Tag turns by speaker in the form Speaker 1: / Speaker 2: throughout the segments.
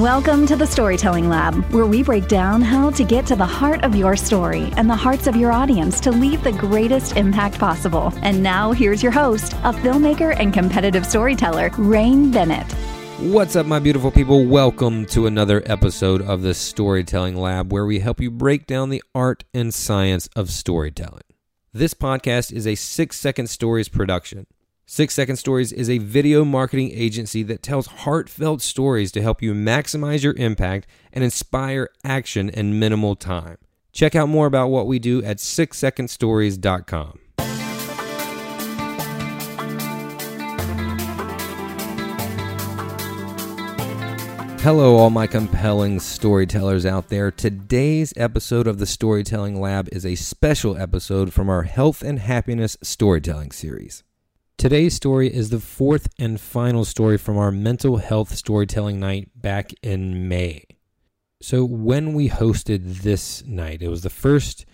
Speaker 1: Welcome to the Storytelling Lab, where we break down how to get to the heart of your story and the hearts of your audience to leave the greatest impact possible. And now, here's your host, a filmmaker and competitive storyteller, Rain Bennett.
Speaker 2: What's up, my beautiful people? Welcome to another episode of the Storytelling Lab, where we help you break down the art and science of storytelling. This podcast is a six second stories production. Six Second Stories is a video marketing agency that tells heartfelt stories to help you maximize your impact and inspire action in minimal time. Check out more about what we do at sixsecondstories.com. Hello, all my compelling storytellers out there. Today's episode of the Storytelling Lab is a special episode from our Health and Happiness Storytelling series. Today's story is the fourth and final story from our mental health storytelling night back in May. So, when we hosted this night, it was the first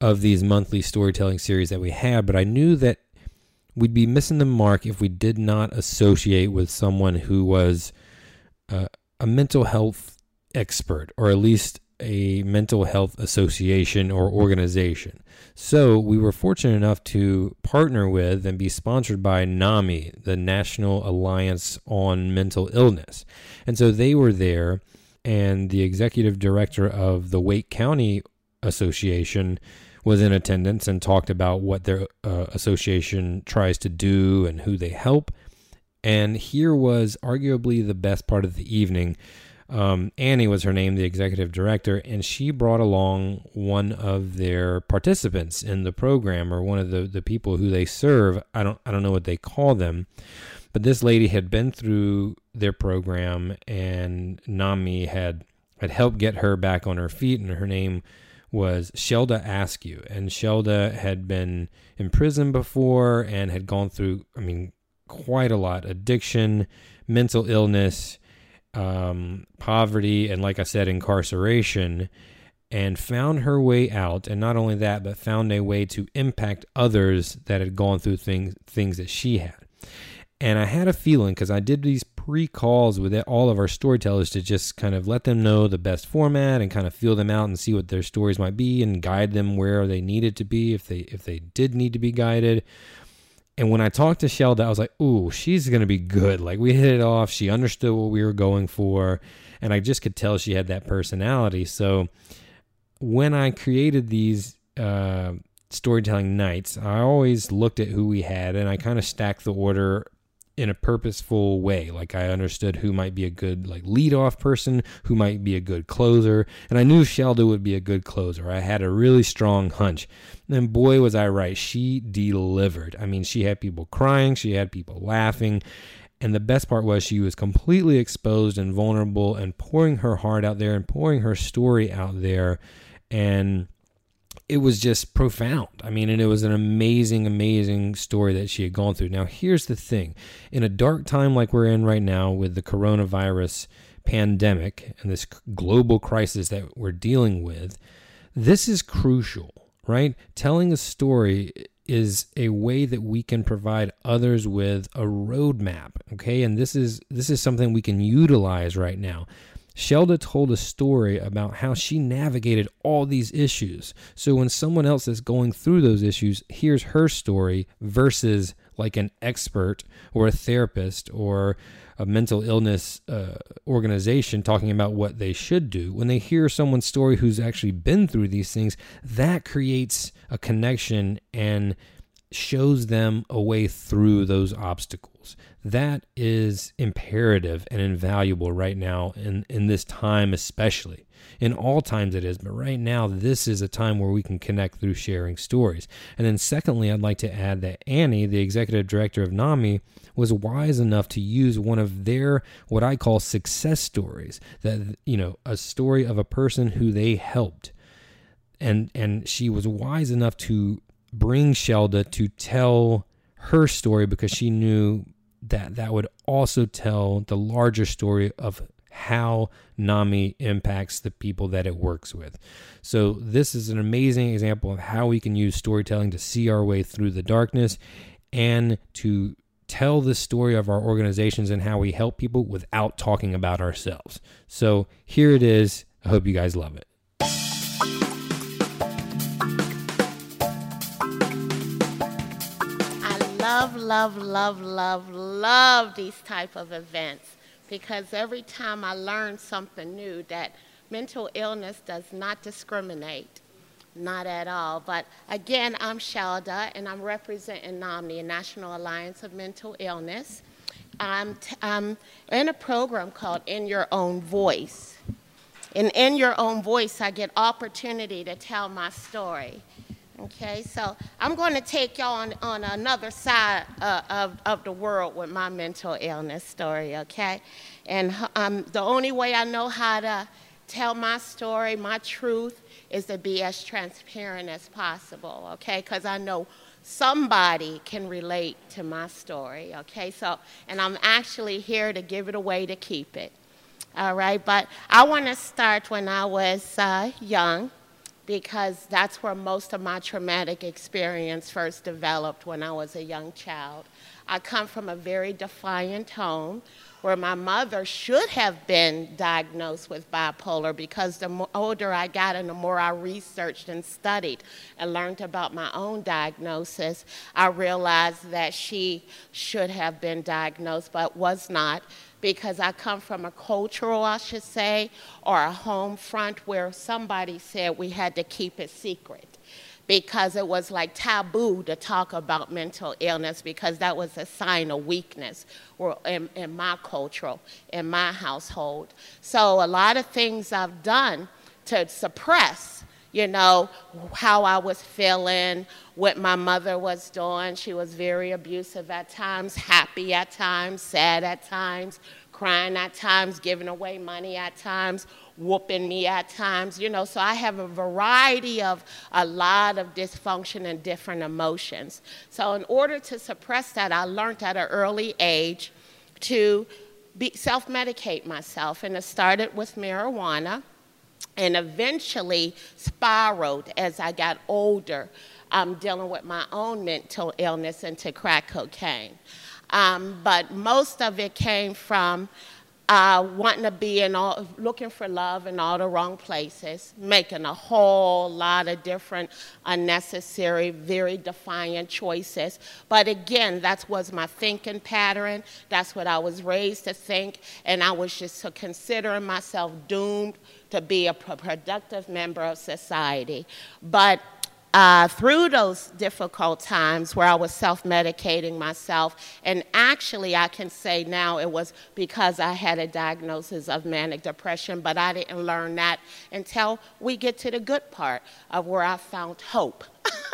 Speaker 2: of these monthly storytelling series that we had, but I knew that we'd be missing the mark if we did not associate with someone who was uh, a mental health expert, or at least a mental health association or organization. So we were fortunate enough to partner with and be sponsored by NAMI, the National Alliance on Mental Illness. And so they were there, and the executive director of the Wake County Association was in attendance and talked about what their uh, association tries to do and who they help. And here was arguably the best part of the evening. Um, Annie was her name, the executive director, and she brought along one of their participants in the program, or one of the, the people who they serve. I don't I don't know what they call them, but this lady had been through their program, and Nami had had helped get her back on her feet, and her name was Shelda Askew, and Shelda had been in prison before and had gone through, I mean, quite a lot addiction, mental illness, um, poverty, and like I said, incarceration, and found her way out. And not only that, but found a way to impact others that had gone through things things that she had. And I had a feeling because I did these pre calls with all of our storytellers to just kind of let them know the best format and kind of feel them out and see what their stories might be and guide them where they needed to be if they if they did need to be guided. And when I talked to Shelda, I was like, ooh, she's going to be good. Like, we hit it off. She understood what we were going for. And I just could tell she had that personality. So when I created these uh, storytelling nights, I always looked at who we had and I kind of stacked the order in a purposeful way. Like I understood who might be a good like lead off person, who might be a good closer, and I knew Shelda would be a good closer. I had a really strong hunch. And boy was I right. She delivered. I mean, she had people crying, she had people laughing, and the best part was she was completely exposed and vulnerable and pouring her heart out there and pouring her story out there and it was just profound. I mean, and it was an amazing, amazing story that she had gone through. Now, here's the thing in a dark time like we're in right now with the coronavirus pandemic and this global crisis that we're dealing with, this is crucial, right? Telling a story is a way that we can provide others with a roadmap okay and this is this is something we can utilize right now Shelda told a story about how she navigated all these issues. So when someone else is going through those issues, here's her story versus like an expert or a therapist or a mental illness uh, organization talking about what they should do. When they hear someone's story who's actually been through these things, that creates a connection and shows them a way through those obstacles. That is imperative and invaluable right now in, in this time, especially. In all times it is, but right now, this is a time where we can connect through sharing stories. And then, secondly, I'd like to add that Annie, the executive director of NAMI, was wise enough to use one of their, what I call success stories, that, you know, a story of a person who they helped. And, and she was wise enough to bring Shelda to tell her story because she knew that that would also tell the larger story of how NAMI impacts the people that it works with. So, this is an amazing example of how we can use storytelling to see our way through the darkness and to tell the story of our organizations and how we help people without talking about ourselves. So, here it is. I hope you guys love it.
Speaker 3: Love, love, love, love, love these type of events because every time I learn something new that mental illness does not discriminate, not at all. But again, I'm Shelda and I'm representing NAMI, National Alliance of Mental Illness. I'm, t- I'm in a program called In Your Own Voice. And in your own voice, I get opportunity to tell my story. Okay, so I'm going to take y'all on, on another side uh, of, of the world with my mental illness story, okay? And um, the only way I know how to tell my story, my truth, is to be as transparent as possible, okay? Because I know somebody can relate to my story, okay? So, and I'm actually here to give it away to keep it, all right? But I want to start when I was uh, young because that's where most of my traumatic experience first developed when I was a young child. I come from a very defiant home where my mother should have been diagnosed with bipolar because the older I got and the more I researched and studied and learned about my own diagnosis, I realized that she should have been diagnosed but was not because I come from a cultural, I should say, or a home front where somebody said we had to keep it secret because it was like taboo to talk about mental illness because that was a sign of weakness in, in my cultural, in my household. So a lot of things I've done to suppress you know, how I was feeling, what my mother was doing. She was very abusive at times, happy at times, sad at times, crying at times, giving away money at times, whooping me at times, you know. So I have a variety of a lot of dysfunction and different emotions. So in order to suppress that, I learned at an early age to self medicate myself, and it started with marijuana and eventually spiraled as I got older, um, dealing with my own mental illness into crack cocaine. Um, but most of it came from uh, wanting to be in all, looking for love in all the wrong places, making a whole lot of different unnecessary, very defiant choices. But again, that was my thinking pattern. That's what I was raised to think, and I was just considering myself doomed to be a productive member of society. But uh, through those difficult times where I was self medicating myself. And actually, I can say now it was because I had a diagnosis of manic depression, but I didn't learn that until we get to the good part of where I found hope.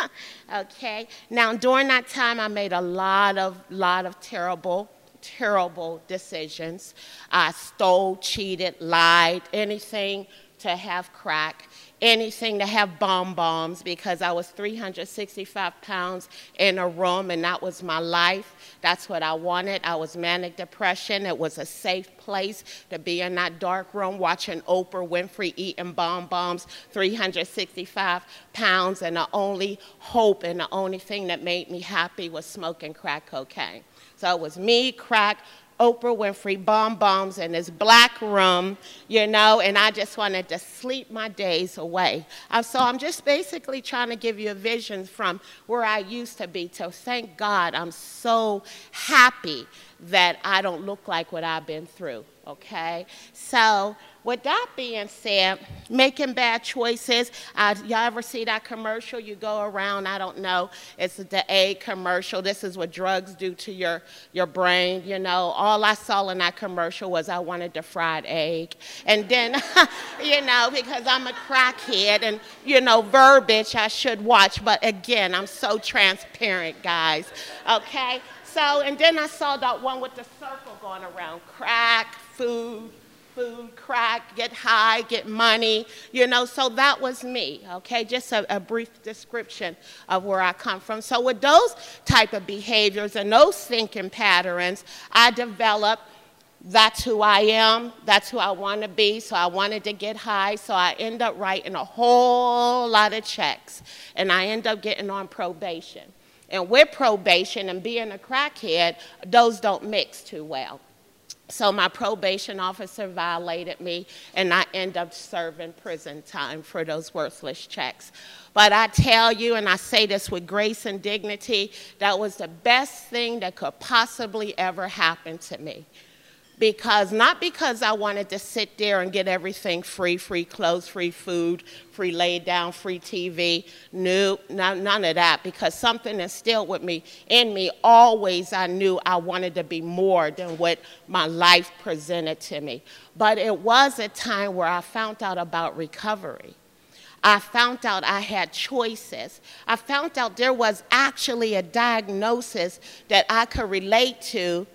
Speaker 3: okay? Now, during that time, I made a lot of, lot of terrible terrible decisions. I stole, cheated, lied, anything to have crack anything to have bomb bombs because I was 365 pounds in a room and that was my life. That's what I wanted. I was manic depression. It was a safe place to be in that dark room watching Oprah Winfrey eating bomb bombs, 365 pounds, and the only hope and the only thing that made me happy was smoking crack cocaine. So it was me, crack, Oprah Winfrey bomb bombs in this black room, you know, and I just wanted to sleep my days away. Uh, so I'm just basically trying to give you a vision from where I used to be. So thank God I'm so happy that I don't look like what I've been through, okay? So with that being said, making bad choices. Uh, y'all ever see that commercial? You go around, I don't know, it's the egg commercial. This is what drugs do to your, your brain, you know. All I saw in that commercial was I wanted the fried egg. And then, you know, because I'm a crackhead and, you know, verbiage I should watch. But again, I'm so transparent, guys, okay? So, and then I saw that one with the circle going around crack, food, food, crack, get high, get money, you know. So that was me, okay? Just a, a, brief description of where I come from. So with those type of behaviors and those thinking patterns, I developed that's who I am, that's who I want to be, so I wanted to get high, so I end up writing a whole lot of checks, and I end up getting on probation. And with probation and being a crackhead, those don't mix too well. So my probation officer violated me, and I end up serving prison time for those worthless checks. But I tell you, and I say this with grace and dignity, that was the best thing that could possibly ever happen to me because not because I wanted to sit there and get everything free, free clothes, free food, free laid down, free TV. Nope, none of that. Because something instilled with me in me always I knew I wanted to be more than what my life presented to me. But it was a time where I found out about recovery. I found out I had choices. I found out there was actually a diagnosis that I could relate to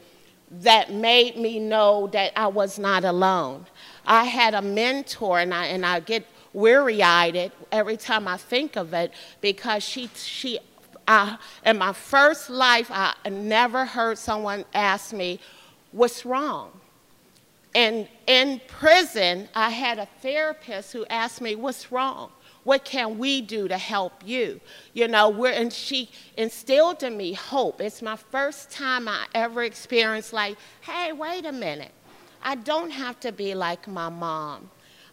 Speaker 3: that made me know that I was not alone. I had a mentor, and I, and I get weary eyed every time I think of it because she, she I, in my first life, I never heard someone ask me, What's wrong? And in prison, I had a therapist who asked me, What's wrong? What can we do to help you? You know, we're, and she instilled in me hope. It's my first time I ever experienced, like, hey, wait a minute. I don't have to be like my mom.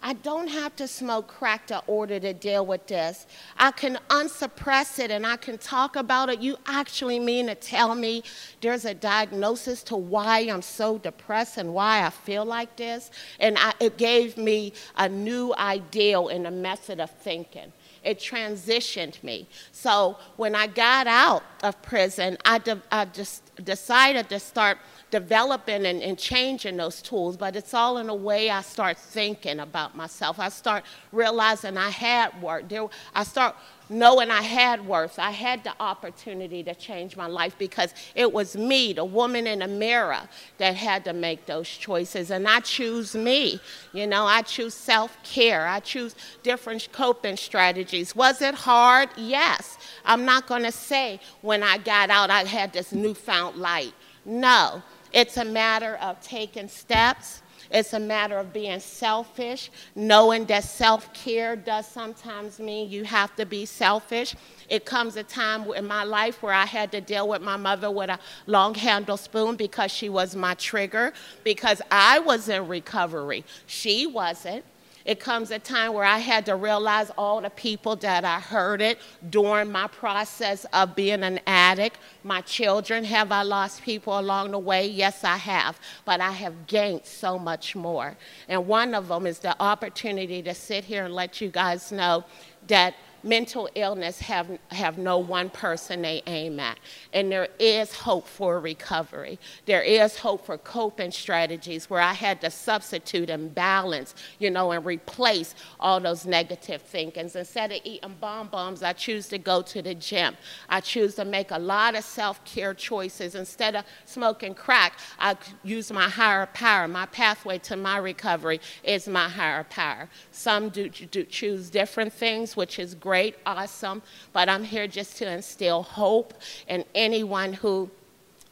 Speaker 3: I don't have to smoke crack to order to deal with this. I can unsuppress it and I can talk about it. You actually mean to tell me there's a diagnosis to why I'm so depressed and why I feel like this? And I, it gave me a new ideal and a method of thinking it transitioned me. So when I got out of prison, I, de- I just decided to start developing and, and, changing those tools, but it's all in a way I start thinking about myself. I start realizing I had worth. There, I start knowing I had worth. I had the opportunity to change my life because it was me, the woman in the mirror, that had to make those choices. And I choose me. You know, I choose self care. I choose different coping strategies. Was it hard? Yes. I'm not going to say when I got out I had this newfound light. No. It's a matter of taking steps. It's a matter of being selfish, knowing that self care does sometimes mean you have to be selfish. It comes a time in my life where I had to deal with my mother with a long handle spoon because she was my trigger, because I was in recovery. She wasn't. It comes a time where I had to realize all the people that I hurted during my process of being an addict. My children, have I lost people along the way? Yes, I have. But I have gained so much more. And one of them is the opportunity to sit here and let you guys know that mental illness have, have no one person they aim at. And there is hope for recovery. There is hope for coping strategies where I had to substitute and balance, you know, and replace all those negative thinkings. Instead of eating bonbons, I choose to go to the gym. I choose to make a lot of self-care choices. Instead of smoking crack, I use my higher power. My pathway to my recovery is my higher power. Some do, do choose different things, which is great great, awesome, but I'm here just to instill hope in anyone who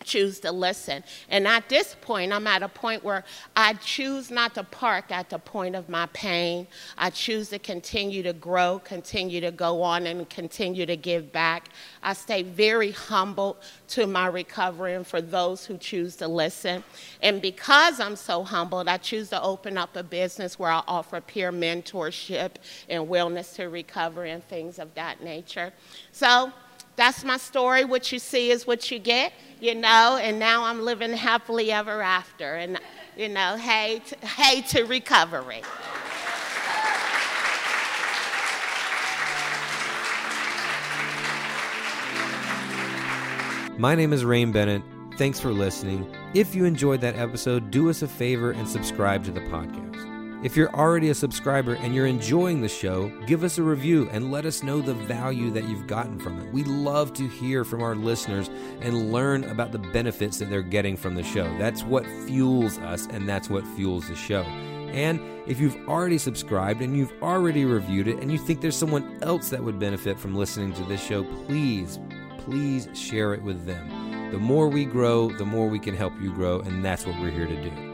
Speaker 3: choose to listen. And at this point, I'm at a point where I choose not to park at the point of my pain. I choose to continue to grow, continue to go on, and continue to give back. I stay very humble to my recovery and for those who choose to listen. And because I'm so humbled, I choose to open up a business where I offer peer mentorship and wellness to recovery and things of that nature. So, that's my story. What you see is what you get, you know, and now I'm living happily ever after. And, you know, hey, hey to recovery.
Speaker 2: My name is Rain Bennett. Thanks for listening. If you enjoyed that episode, do us a favor and subscribe to the podcast. If you're already a subscriber and you're enjoying the show, give us a review and let us know the value that you've gotten from it. We love to hear from our listeners and learn about the benefits that they're getting from the show. That's what fuels us and that's what fuels the show. And if you've already subscribed and you've already reviewed it and you think there's someone else that would benefit from listening to this show, please, please share it with them. The more we grow, the more we can help you grow, and that's what we're here to do.